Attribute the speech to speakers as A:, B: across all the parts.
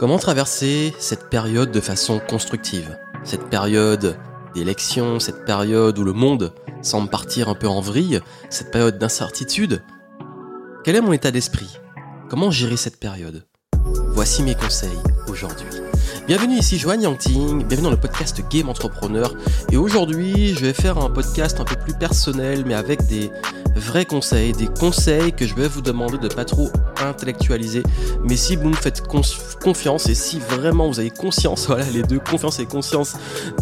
A: Comment traverser cette période de façon constructive? Cette période d'élection, cette période où le monde semble partir un peu en vrille, cette période d'incertitude? Quel est mon état d'esprit? Comment gérer cette période? Voici mes conseils aujourd'hui. Bienvenue ici Joanne Yangting, bienvenue dans le podcast Game Entrepreneur. Et aujourd'hui, je vais faire un podcast un peu plus personnel, mais avec des vrais conseils, des conseils que je vais vous demander de pas trop intellectualiser. Mais si vous me faites confiance et si vraiment vous avez conscience, voilà les deux, confiance et conscience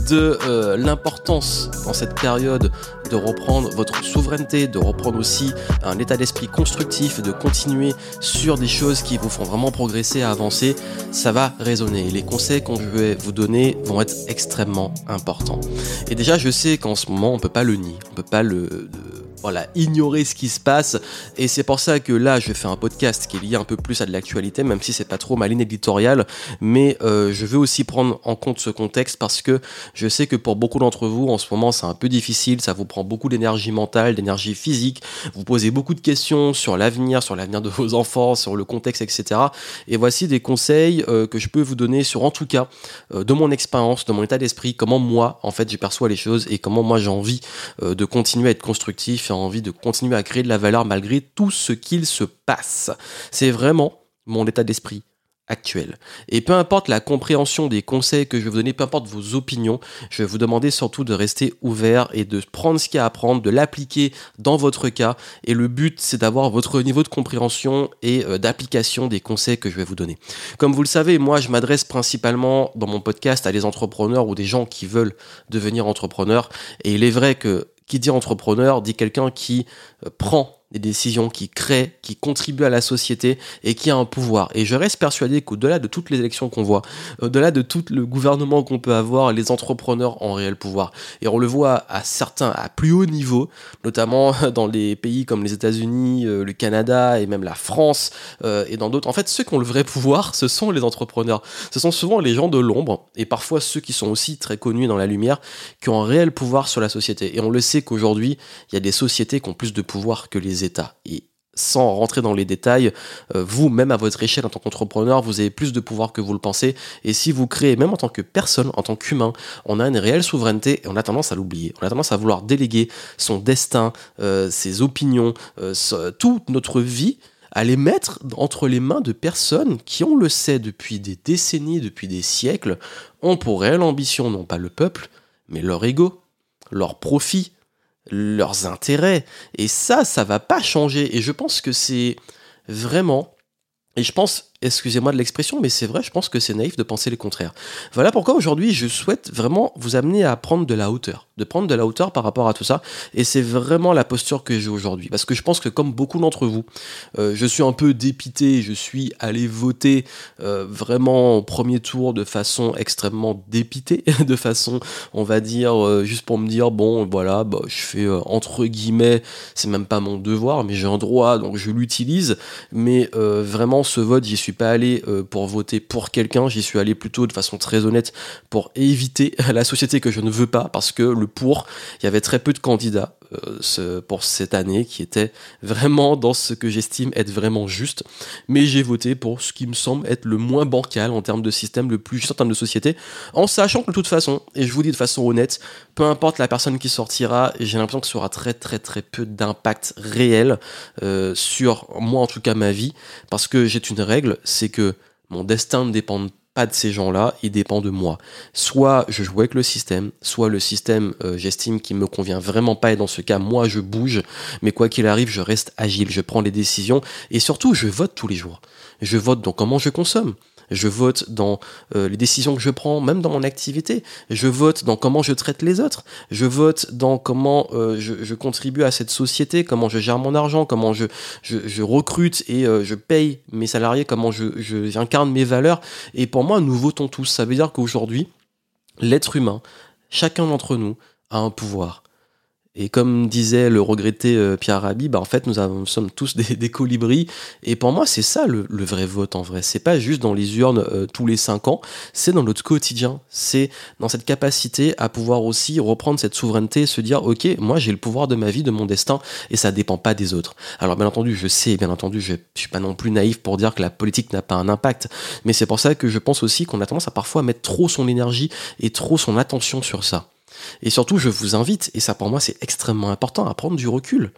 A: de euh, l'importance dans cette période de reprendre votre souveraineté, de reprendre aussi un état d'esprit constructif, de continuer sur des choses qui vous font vraiment progresser, avancer, ça va résonner. Les conseils qu'on vais vous donner vont être extrêmement importants. Et déjà, je sais qu'en ce moment, on peut pas le nier, on peut pas le voilà, ignorer ce qui se passe. Et c'est pour ça que là, je fais un podcast qui est lié un peu plus à de l'actualité, même si c'est pas trop ma ligne éditoriale. Mais euh, je veux aussi prendre en compte ce contexte parce que je sais que pour beaucoup d'entre vous, en ce moment, c'est un peu difficile. Ça vous prend beaucoup d'énergie mentale, d'énergie physique. Vous posez beaucoup de questions sur l'avenir, sur l'avenir de vos enfants, sur le contexte, etc. Et voici des conseils euh, que je peux vous donner sur, en tout cas, euh, de mon expérience, de mon état d'esprit, comment moi, en fait, j'aperçois les choses et comment moi j'ai envie de continuer à être constructif envie de continuer à créer de la valeur malgré tout ce qu'il se passe. C'est vraiment mon état d'esprit actuel. Et peu importe la compréhension des conseils que je vais vous donner, peu importe vos opinions, je vais vous demander surtout de rester ouvert et de prendre ce qu'il y a à prendre, de l'appliquer dans votre cas. Et le but, c'est d'avoir votre niveau de compréhension et euh, d'application des conseils que je vais vous donner. Comme vous le savez, moi, je m'adresse principalement dans mon podcast à des entrepreneurs ou des gens qui veulent devenir entrepreneurs. Et il est vrai que qui dit entrepreneur dit quelqu'un qui euh, prend des décisions qui créent, qui contribuent à la société et qui a un pouvoir. Et je reste persuadé qu'au-delà de toutes les élections qu'on voit, au-delà de tout le gouvernement qu'on peut avoir, les entrepreneurs ont réel pouvoir. Et on le voit à certains, à plus haut niveau, notamment dans les pays comme les États-Unis, euh, le Canada et même la France euh, et dans d'autres. En fait, ceux qui ont le vrai pouvoir, ce sont les entrepreneurs. Ce sont souvent les gens de l'ombre et parfois ceux qui sont aussi très connus dans la lumière, qui ont un réel pouvoir sur la société. Et on le sait qu'aujourd'hui, il y a des sociétés qui ont plus de pouvoir que les Et sans rentrer dans les détails, euh, vous, même à votre échelle en tant qu'entrepreneur, vous avez plus de pouvoir que vous le pensez. Et si vous créez, même en tant que personne, en tant qu'humain, on a une réelle souveraineté et on a tendance à l'oublier. On a tendance à vouloir déléguer son destin, euh, ses opinions, euh, toute notre vie à les mettre entre les mains de personnes qui, on le sait depuis des décennies, depuis des siècles, ont pour réelle ambition non pas le peuple, mais leur ego, leur profit, leurs intérêts. Et ça, ça va pas changer. Et je pense que c'est vraiment, et je pense excusez-moi de l'expression, mais c'est vrai, je pense que c'est naïf de penser le contraire. Voilà pourquoi aujourd'hui, je souhaite vraiment vous amener à prendre de la hauteur, de prendre de la hauteur par rapport à tout ça. Et c'est vraiment la posture que j'ai aujourd'hui. Parce que je pense que comme beaucoup d'entre vous, euh, je suis un peu dépité, je suis allé voter euh, vraiment au premier tour de façon extrêmement dépité, de façon, on va dire, euh, juste pour me dire, bon, voilà, bah, je fais entre guillemets, c'est même pas mon devoir, mais j'ai un droit, donc je l'utilise. Mais vraiment, ce vote, j'y suis suis pas allé euh, pour voter pour quelqu'un, j'y suis allé plutôt de façon très honnête pour éviter la société que je ne veux pas, parce que le pour, il y avait très peu de candidats euh, pour cette année qui était vraiment dans ce que j'estime être vraiment juste, mais j'ai voté pour ce qui me semble être le moins bancal en termes de système, le plus juste en termes de société, en sachant que de toute façon, et je vous dis de façon honnête, peu importe la personne qui sortira, j'ai l'impression que ça aura très très très peu d'impact réel euh, sur moi en tout cas ma vie, parce que j'ai une règle, c'est que mon destin ne dépend pas de ces gens-là, il dépend de moi. Soit je joue avec le système, soit le système, euh, j'estime qu'il me convient vraiment pas, et dans ce cas, moi, je bouge, mais quoi qu'il arrive, je reste agile, je prends les décisions, et surtout, je vote tous les jours. Je vote dans comment je consomme je vote dans euh, les décisions que je prends, même dans mon activité, je vote dans comment je traite les autres, je vote dans comment euh, je, contribue à cette société, comment je gère mon argent, comment je, je, recrute et euh, je paye mes salariés, comment je, j'incarne mes valeurs. Et pour moi, nous votons tous. Ça veut dire qu'aujourd'hui, l'être humain, chacun d'entre nous, a un pouvoir. Et comme disait le regretté euh, Pierre Rabhi, bah en fait, nous, sommes tous des, colibris. Et pour moi, c'est ça le, vrai vote en vrai. C'est pas juste dans les urnes euh, tous les cinq ans, c'est dans notre quotidien. C'est dans cette capacité à pouvoir aussi reprendre cette souveraineté, se dire, ok, moi j'ai le pouvoir de ma vie, de mon destin, et ça dépend pas des autres. Alors bien entendu, je sais, bien entendu, je, je suis pas non plus naïf pour dire que la politique n'a pas un impact, mais c'est pour ça que je pense aussi qu'on a tendance à parfois mettre trop son énergie et trop son attention sur ça. Et surtout, je vous invite, et ça pour moi c'est extrêmement important, à prendre du recul,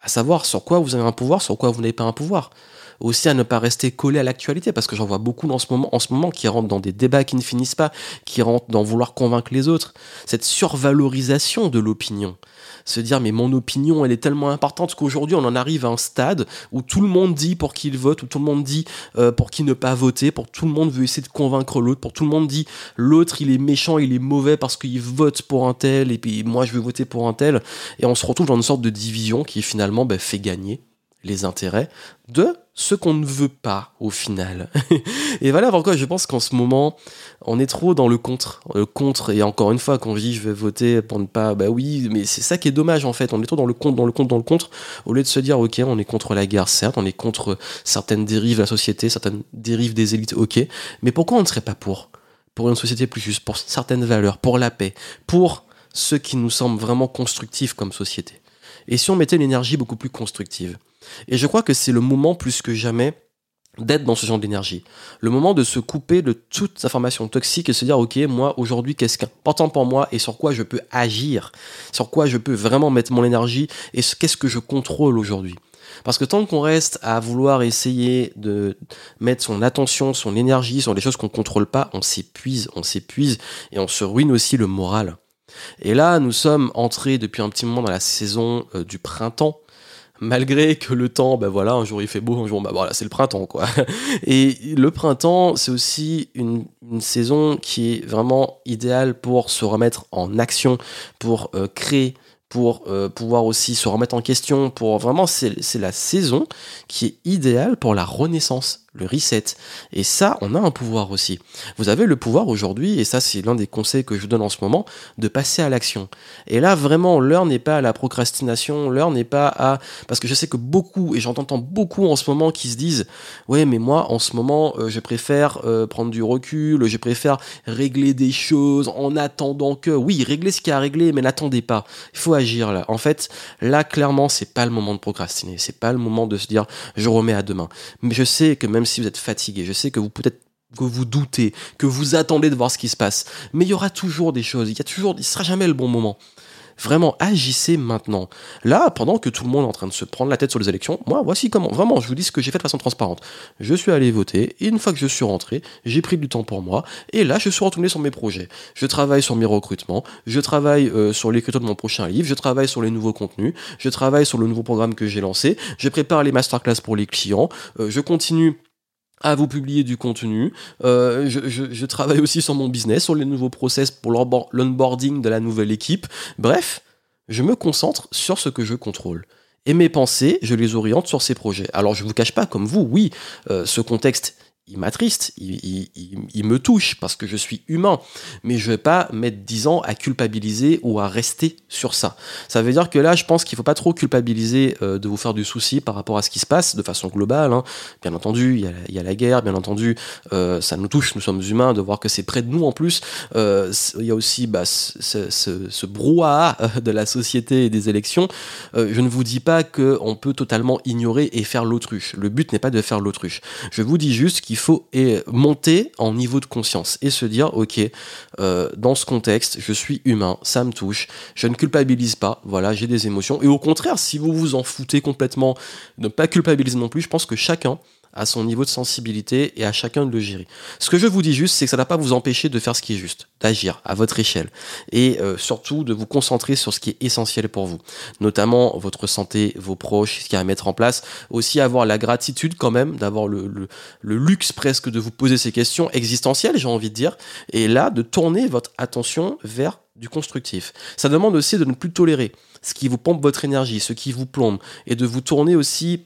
A: à savoir sur quoi vous avez un pouvoir, sur quoi vous n'avez pas un pouvoir. Aussi à ne pas rester collé à l'actualité, parce que j'en vois beaucoup en ce, moment, en ce moment qui rentrent dans des débats qui ne finissent pas, qui rentrent dans vouloir convaincre les autres. Cette survalorisation de l'opinion se dire mais mon opinion elle est tellement importante qu'aujourd'hui on en arrive à un stade où tout le monde dit pour qui il vote, où tout le monde dit euh, pour qui ne pas voter, pour tout le monde veut essayer de convaincre l'autre, pour tout le monde dit l'autre il est méchant, il est mauvais parce qu'il vote pour un tel et puis moi je veux voter pour un tel. Et on se retrouve dans une sorte de division qui finalement ben, fait gagner les intérêts de ce qu'on ne veut pas au final. et voilà pourquoi je pense qu'en ce moment, on est trop dans le contre. Le contre, et encore une fois, quand je dis je vais voter pour ne pas, bah oui, mais c'est ça qui est dommage en fait. On est trop dans le contre, dans le contre, dans le contre, au lieu de se dire, ok, on est contre la guerre, certes, on est contre certaines dérives de la société, certaines dérives des élites, ok, mais pourquoi on ne serait pas pour? Pour une société plus juste, pour certaines valeurs, pour la paix, pour ce qui nous semble vraiment constructif comme société. Et si on mettait l'énergie beaucoup plus constructive? Et je crois que c'est le moment plus que jamais d'être dans ce genre d'énergie. Le moment de se couper de toute information toxique et se dire, ok, moi, aujourd'hui, qu'est-ce qui est important pour moi et sur quoi je peux agir, sur quoi je peux vraiment mettre mon énergie et qu'est-ce que je contrôle aujourd'hui? Parce que tant qu'on reste à vouloir essayer de mettre son attention, son énergie sur des choses qu'on contrôle pas, on s'épuise, on s'épuise et on se ruine aussi le moral. Et là, nous sommes entrés depuis un petit moment dans la saison euh, du printemps malgré que le temps, ben voilà, un jour il fait beau, un jour, ben voilà, c'est le printemps, quoi. Et le printemps, c'est aussi une, saison qui est vraiment idéale pour se remettre en action, pour euh, créer, pour euh, pouvoir aussi se remettre en question, pour vraiment, c'est la saison qui est idéale pour la renaissance le reset. Et ça, on a un pouvoir aussi. Vous avez le pouvoir aujourd'hui, et ça c'est l'un des conseils que je vous donne en ce moment, de passer à l'action. Et là, vraiment, l'heure n'est pas à la procrastination, l'heure n'est pas à... Parce que je sais que beaucoup, et j'entends beaucoup en ce moment qui se disent, ouais, mais moi, en ce moment, euh, je préfère euh, prendre du recul, je préfère régler des choses en attendant que... Oui, régler ce qu'il y a à régler, mais n'attendez pas. Il faut agir là. En fait, là, clairement, c'est pas le moment de procrastiner. C'est pas le moment de se dire, je remets à demain. Mais je sais que même si vous êtes fatigué, je sais que vous peut-être que vous doutez, que vous attendez de voir ce qui se passe, mais il y aura toujours des choses, il y a toujours, il sera jamais le bon moment. Vraiment, agissez maintenant. Là, pendant que tout le monde est en train de se prendre la tête sur les élections, moi, voici comment. Vraiment, je vous dis ce que j'ai fait de façon transparente. Je suis allé voter, et une fois que je suis rentré, j'ai pris du temps pour moi, et là, je suis retourné sur mes projets. Je travaille sur mes recrutements, je travaille euh, sur l'écriture de mon prochain livre, je travaille sur les nouveaux contenus, je travaille sur le nouveau programme que j'ai lancé, je prépare les masterclass pour les clients, euh, je continue à vous publier du contenu. Euh, je, travaille aussi sur mon business, sur les nouveaux process pour l'onboarding de la nouvelle équipe. Bref, je me concentre sur ce que je contrôle. Et mes pensées, je les oriente sur ces projets. Alors je ne vous cache pas, comme vous, oui, euh, ce contexte il m'attriste, il, il, me touche parce que je suis humain. Mais je vais pas mettre 10 ans à culpabiliser ou à rester sur ça. Ça veut dire que là, je pense qu'il faut pas trop culpabiliser euh, de vous faire du souci par rapport à ce qui se passe de façon globale. Hein. Bien entendu, il y, a, la guerre, bien entendu, euh, ça nous touche, nous sommes humains, de voir que c'est près de nous en plus. Euh, il y a aussi bah, ce, brouhaha de la société et des élections. je ne vous dis pas qu'on peut totalement ignorer et faire l'autruche. Le but n'est pas de faire l'autruche. Je vous dis juste qu'il il faut monter en niveau de conscience et se dire, ok, euh, dans ce contexte, je suis humain, ça me touche, je ne culpabilise pas, voilà, j'ai des émotions. Et au contraire, si vous vous en foutez complètement, ne pas culpabiliser non plus, je pense que chacun à son niveau de sensibilité et à chacun de le gérer. Ce que je vous dis juste, c'est que ça ne va pas vous empêcher de faire ce qui est juste, d'agir à votre échelle et euh, surtout de vous concentrer sur ce qui est essentiel pour vous, notamment votre santé, vos proches, ce qu'il y a à mettre en place, aussi avoir la gratitude quand même, d'avoir le, luxe presque de vous poser ces questions existentielles, j'ai envie de dire, et là de tourner votre attention vers du constructif. Ça demande aussi de ne plus tolérer ce qui vous pompe votre énergie, ce qui vous plombe, et de vous tourner aussi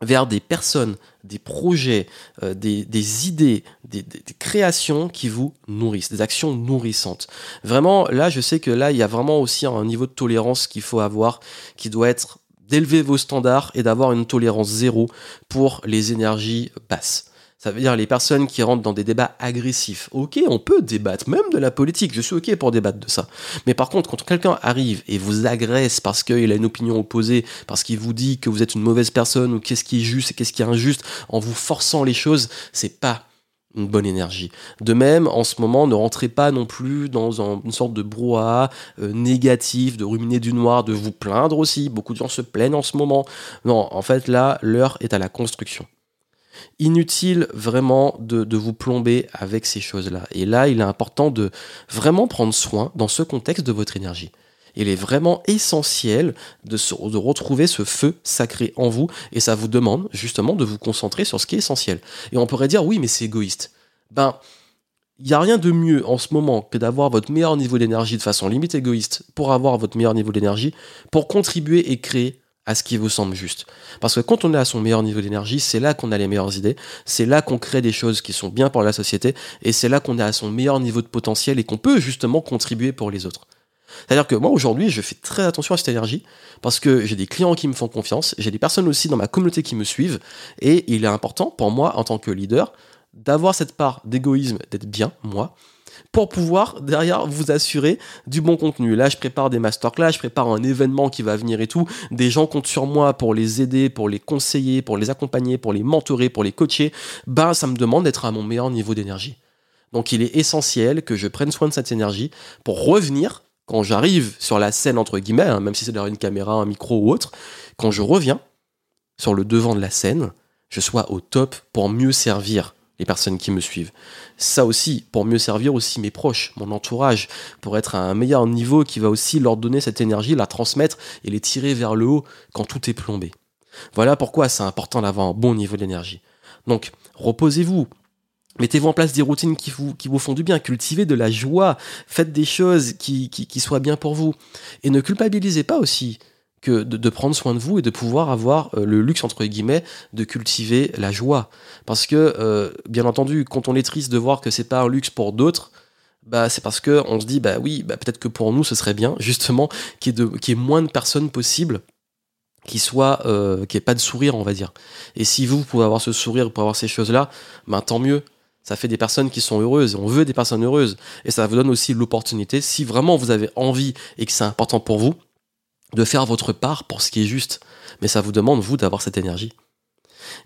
A: vers des personnes, des projets, euh, des, idées, des, créations qui vous nourrissent, des actions nourrissantes. Vraiment, là, je sais que là, il y a vraiment aussi un niveau de tolérance qu'il faut avoir, qui doit être d'élever vos standards et d'avoir une tolérance zéro pour les énergies basses. Ça veut dire les personnes qui rentrent dans des débats agressifs. Ok, on peut débattre, même de la politique, je suis ok pour débattre de ça. Mais par contre, quand quelqu'un arrive et vous agresse parce qu'il a une opinion opposée, parce qu'il vous dit que vous êtes une mauvaise personne ou qu'est-ce qui est juste et qu'est-ce qui est injuste, en vous forçant les choses, c'est pas une bonne énergie. De même, en ce moment, ne rentrez pas non plus dans une sorte de brouhaha euh, négatif, de ruminer du noir, de vous plaindre aussi. Beaucoup de gens se plaignent en ce moment. Non, en fait, là, l'heure est à la construction inutile vraiment de, vous plomber avec ces choses-là. Et là, il est important de vraiment prendre soin dans ce contexte de votre énergie. Il est vraiment essentiel de, de retrouver ce feu sacré en vous et ça vous demande justement de vous concentrer sur ce qui est essentiel. Et on pourrait dire oui, mais c'est égoïste. Ben, il n'y a rien de mieux en ce moment que d'avoir votre meilleur niveau d'énergie de façon limite égoïste pour avoir votre meilleur niveau d'énergie, pour contribuer et créer à ce qui vous semble juste. Parce que quand on est à son meilleur niveau d'énergie, c'est là qu'on a les meilleures idées, c'est là qu'on crée des choses qui sont bien pour la société, et c'est là qu'on est à son meilleur niveau de potentiel et qu'on peut justement contribuer pour les autres. C'est-à-dire que moi aujourd'hui, je fais très attention à cette énergie parce que j'ai des clients qui me font confiance, j'ai des personnes aussi dans ma communauté qui me suivent, et il est important pour moi en tant que leader d'avoir cette part d'égoïsme, d'être bien, moi, pour pouvoir derrière vous assurer du bon contenu. Là, je prépare des masterclass, je prépare un événement qui va venir et tout. Des gens comptent sur moi pour les aider, pour les conseiller, pour les accompagner, pour les mentorer, pour les coacher. Ben, ça me demande d'être à mon meilleur niveau d'énergie. Donc, il est essentiel que je prenne soin de cette énergie pour revenir quand j'arrive sur la scène, entre guillemets, hein, même si c'est derrière une caméra, un micro ou autre, quand je reviens sur le devant de la scène, je sois au top pour mieux servir les personnes qui me suivent. Ça aussi, pour mieux servir aussi mes proches, mon entourage, pour être à un meilleur niveau qui va aussi leur donner cette énergie, la transmettre et les tirer vers le haut quand tout est plombé. Voilà pourquoi c'est important d'avoir un bon niveau d'énergie. Donc, reposez-vous, Mettez-vous en place des routines qui vous, font du bien, cultivez de la joie, faites des choses qui soient bien pour vous. Et ne culpabilisez pas aussi que de, prendre soin de vous et de pouvoir avoir euh, le luxe entre guillemets de cultiver la joie. Parce que euh, bien entendu quand on est triste de voir que c'est pas un luxe pour d'autres bah c'est parce que on se dit bah oui bah peut-être que pour nous ce serait bien justement qu'il y ait, moins de personnes possibles qui soient euh, qui ait pas de sourire on va dire. Et si vous, pouvez avoir ce sourire pour avoir ces choses là ben tant mieux. Ça fait des personnes qui sont heureuses on veut des personnes heureuses. Et ça vous donne aussi l'opportunité si vraiment vous avez envie et que c'est important pour vous de faire votre part pour ce qui est juste. Mais ça vous demande, vous, d'avoir cette énergie.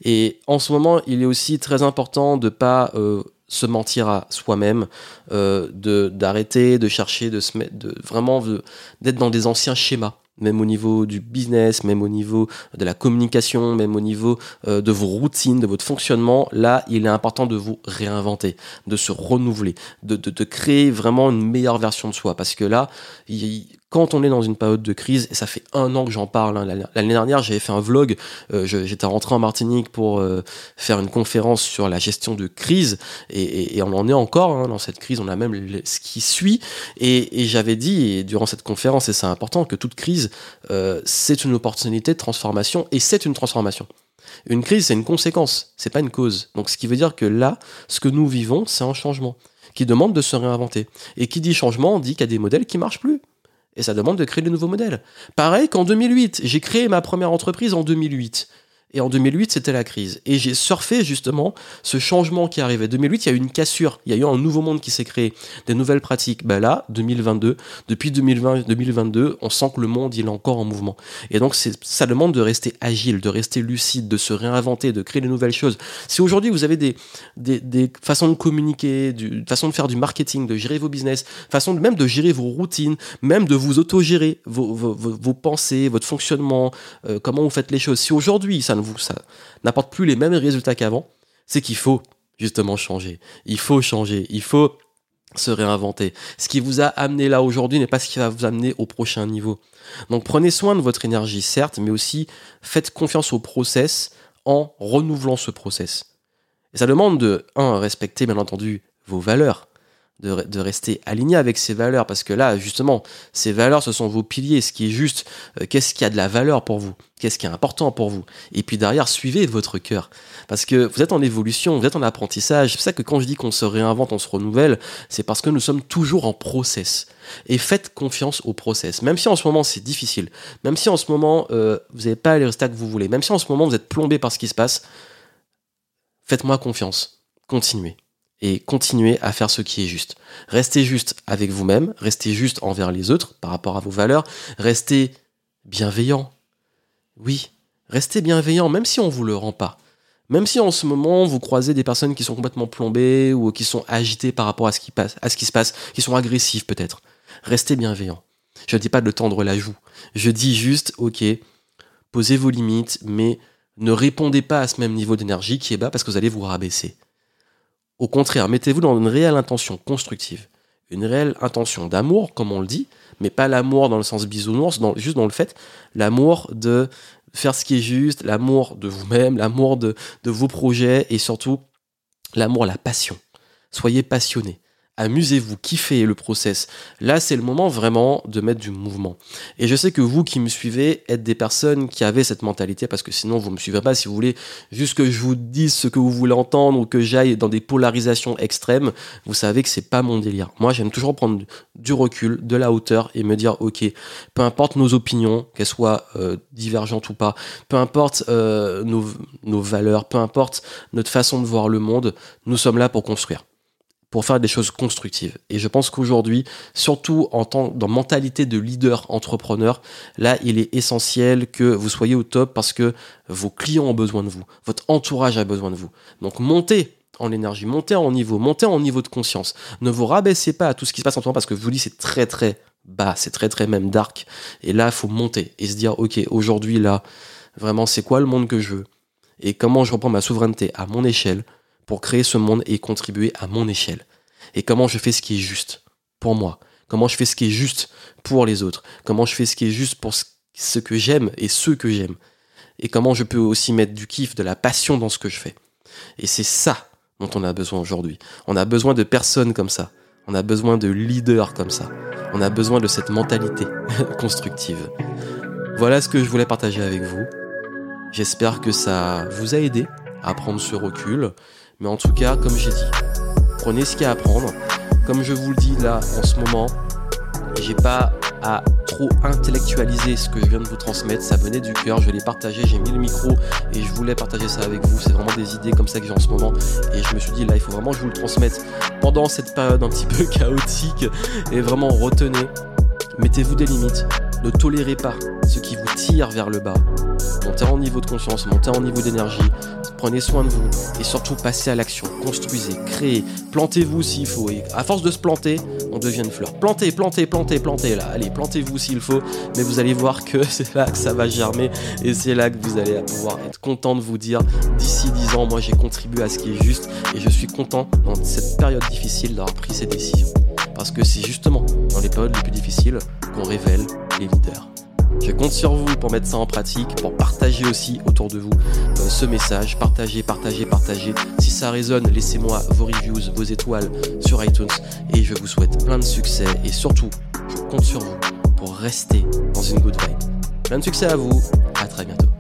A: Et en ce moment, il est aussi très important de pas euh, se mentir à soi-même, euh, de d'arrêter de chercher de se mettre, vraiment d'être dans des anciens schémas même au niveau du business, même au niveau de la communication, même au niveau euh, de vos routines, de votre fonctionnement, là, il est important de vous réinventer, de se renouveler, de, de, créer vraiment une meilleure version de soi. Parce que là, quand on est dans une période de crise, et ça fait un an que j'en parle, hein, l'année dernière j'avais fait un vlog, euh, j'étais rentré en Martinique pour euh, faire une conférence sur la gestion de crise, et, on en est encore hein, dans cette crise, on a même ce qui suit, et, j'avais dit durant cette conférence, et c'est important, que toute crise, euh, c'est une opportunité de transformation, et c'est une transformation. Une crise, c'est une conséquence, c'est pas une cause. Donc ce qui veut dire que là, ce que nous vivons, c'est un changement qui demande de se réinventer. Et qui dit changement dit qu'il y a des modèles qui marchent plus et ça demande de créer de nouveaux modèles. Pareil qu'en 2008, j'ai créé ma première entreprise en 2008. Et en 2008, c'était la crise. Et j'ai surfé justement ce changement qui arrivait. 2008, il y a eu une cassure. Il y a eu un nouveau monde qui s'est créé, des nouvelles pratiques. Ben là, 2022, depuis 2020, 2022, on sent que le monde, il est encore en mouvement. Et donc, ça demande de rester agile, de rester lucide, de se réinventer, de créer de nouvelles choses. Si aujourd'hui, vous avez des, des, façons de communiquer, des façons de faire du marketing, de gérer vos business, façon de, même de gérer vos routines, même de vous autogérer vos, vos, vos, pensées, votre fonctionnement, euh, comment vous faites les choses. Si aujourd'hui, ça ne vous, ça n'apporte plus les mêmes résultats qu'avant, c'est qu'il faut justement changer. Il faut changer. Il faut se réinventer. Ce qui vous a amené là aujourd'hui n'est pas ce qui va vous amener au prochain niveau. Donc prenez soin de votre énergie, certes, mais aussi faites confiance au process en renouvelant ce process. Et ça demande de, un, respecter bien entendu vos valeurs, de, rester aligné avec ces valeurs, parce que là, justement, ces valeurs, ce sont vos piliers. Ce qui est juste, euh, qu'est-ce qui a de la valeur pour vous? Qu'est-ce qui est important pour vous? Et puis derrière, suivez votre cœur. Parce que vous êtes en évolution, vous êtes en apprentissage. C'est pour ça que quand je dis qu'on se réinvente, on se renouvelle, c'est parce que nous sommes toujours en process. Et faites confiance au process. Même si en ce moment c'est difficile, même si en ce moment euh, vous n'avez pas les résultats que vous voulez, même si en ce moment vous êtes plombé par ce qui se passe, faites-moi confiance. Continuez et continuez à faire ce qui est juste. Restez juste avec vous-même, restez juste envers les autres par rapport à vos valeurs, restez bienveillant. Oui, restez bienveillant même si on ne vous le rend pas. Même si en ce moment vous croisez des personnes qui sont complètement plombées ou qui sont agitées par rapport à ce qui, se passe, qui sont agressives peut-être, restez bienveillant. Je ne dis pas de tendre la joue. Je dis juste, ok, posez vos limites, mais ne répondez pas à ce même niveau d'énergie qui est bas parce que vous allez vous rabaisser. Au contraire, mettez-vous dans une réelle intention constructive, une réelle intention d'amour, comme on le dit, mais pas l'amour dans le sens bisounours, juste dans le fait, l'amour de faire ce qui est juste, l'amour de vous-même, l'amour de, de vos projets et surtout l'amour, la passion. Soyez passionné amusez-vous, kiffez le process. Là, c'est le moment vraiment de mettre du mouvement. Et je sais que vous qui me suivez êtes des personnes qui avaient cette mentalité, parce que sinon vous ne me suivrez pas. Si vous voulez juste que je vous dise ce que vous voulez entendre ou que j'aille dans des polarisations extrêmes, vous savez que c'est pas mon délire. Moi, j'aime toujours prendre du recul, de la hauteur et me dire, ok, peu importe nos opinions, qu'elles soient euh, divergentes ou pas, peu importe euh, nos valeurs, peu importe notre façon de voir le monde, nous sommes là pour construire pour faire des choses constructives. Et je pense qu'aujourd'hui, surtout en tant dans mentalité de leader entrepreneur, là, il est essentiel que vous soyez au top parce que vos clients ont besoin de vous, votre entourage a besoin de vous. Donc montez en énergie, montez en niveau, montez en niveau de conscience. Ne vous rabaissez pas à tout ce qui se passe en ce moment parce que je vous dis c'est très très bas, c'est très très même dark. Et là, il faut monter et se dire ok, aujourd'hui là, vraiment c'est quoi le monde que je veux? Et comment je reprends ma souveraineté à mon échelle pour créer ce monde et contribuer à mon échelle. Et comment je fais ce qui est juste pour moi? Comment je fais ce qui est juste pour les autres? Comment je fais ce qui est juste pour ce que j'aime et ceux que j'aime? Et comment je peux aussi mettre du kiff, de la passion dans ce que je fais? Et c'est ça dont on a besoin aujourd'hui. On a besoin de personnes comme ça. On a besoin de leaders comme ça. On a besoin de cette mentalité constructive. Voilà ce que je voulais partager avec vous. J'espère que ça vous a aidé à prendre ce recul. Mais en tout cas, comme j'ai dit, prenez ce qu'il y a à prendre. Comme je vous le dis là en ce moment, j'ai pas à trop intellectualiser ce que je viens de vous transmettre. Ça venait du cœur, je l'ai partagé, j'ai mis le micro et je voulais partager ça avec vous. C'est vraiment des idées comme ça que j'ai en ce moment. Et je me suis dit là, il faut vraiment que je vous le transmette pendant cette période un petit peu chaotique. Et vraiment retenez, mettez-vous des limites. Ne tolérez pas ce qui vous tire vers le bas. Montez en niveau de conscience, montez en niveau d'énergie, prenez soin de vous et surtout passez à l'action, construisez, créez, plantez-vous s'il faut. Et à force de se planter, on devient une fleur. Plantez, plantez, plantez, plantez là. Allez, plantez-vous s'il faut, mais vous allez voir que c'est là que ça va germer et c'est là que vous allez pouvoir être content de vous dire d'ici 10 ans, moi j'ai contribué à ce qui est juste et je suis content dans cette période difficile d'avoir pris ces décisions. Parce que c'est justement dans les périodes les plus difficiles qu'on révèle les leaders. Je compte sur vous pour mettre ça en pratique, pour partager aussi autour de vous ce message. Partagez, partagez, partagez. Si ça résonne, laissez-moi vos reviews, vos étoiles sur iTunes. Et je vous souhaite plein de succès. Et surtout, je compte sur vous pour rester dans une good vibe. Plein de succès à vous. À très bientôt.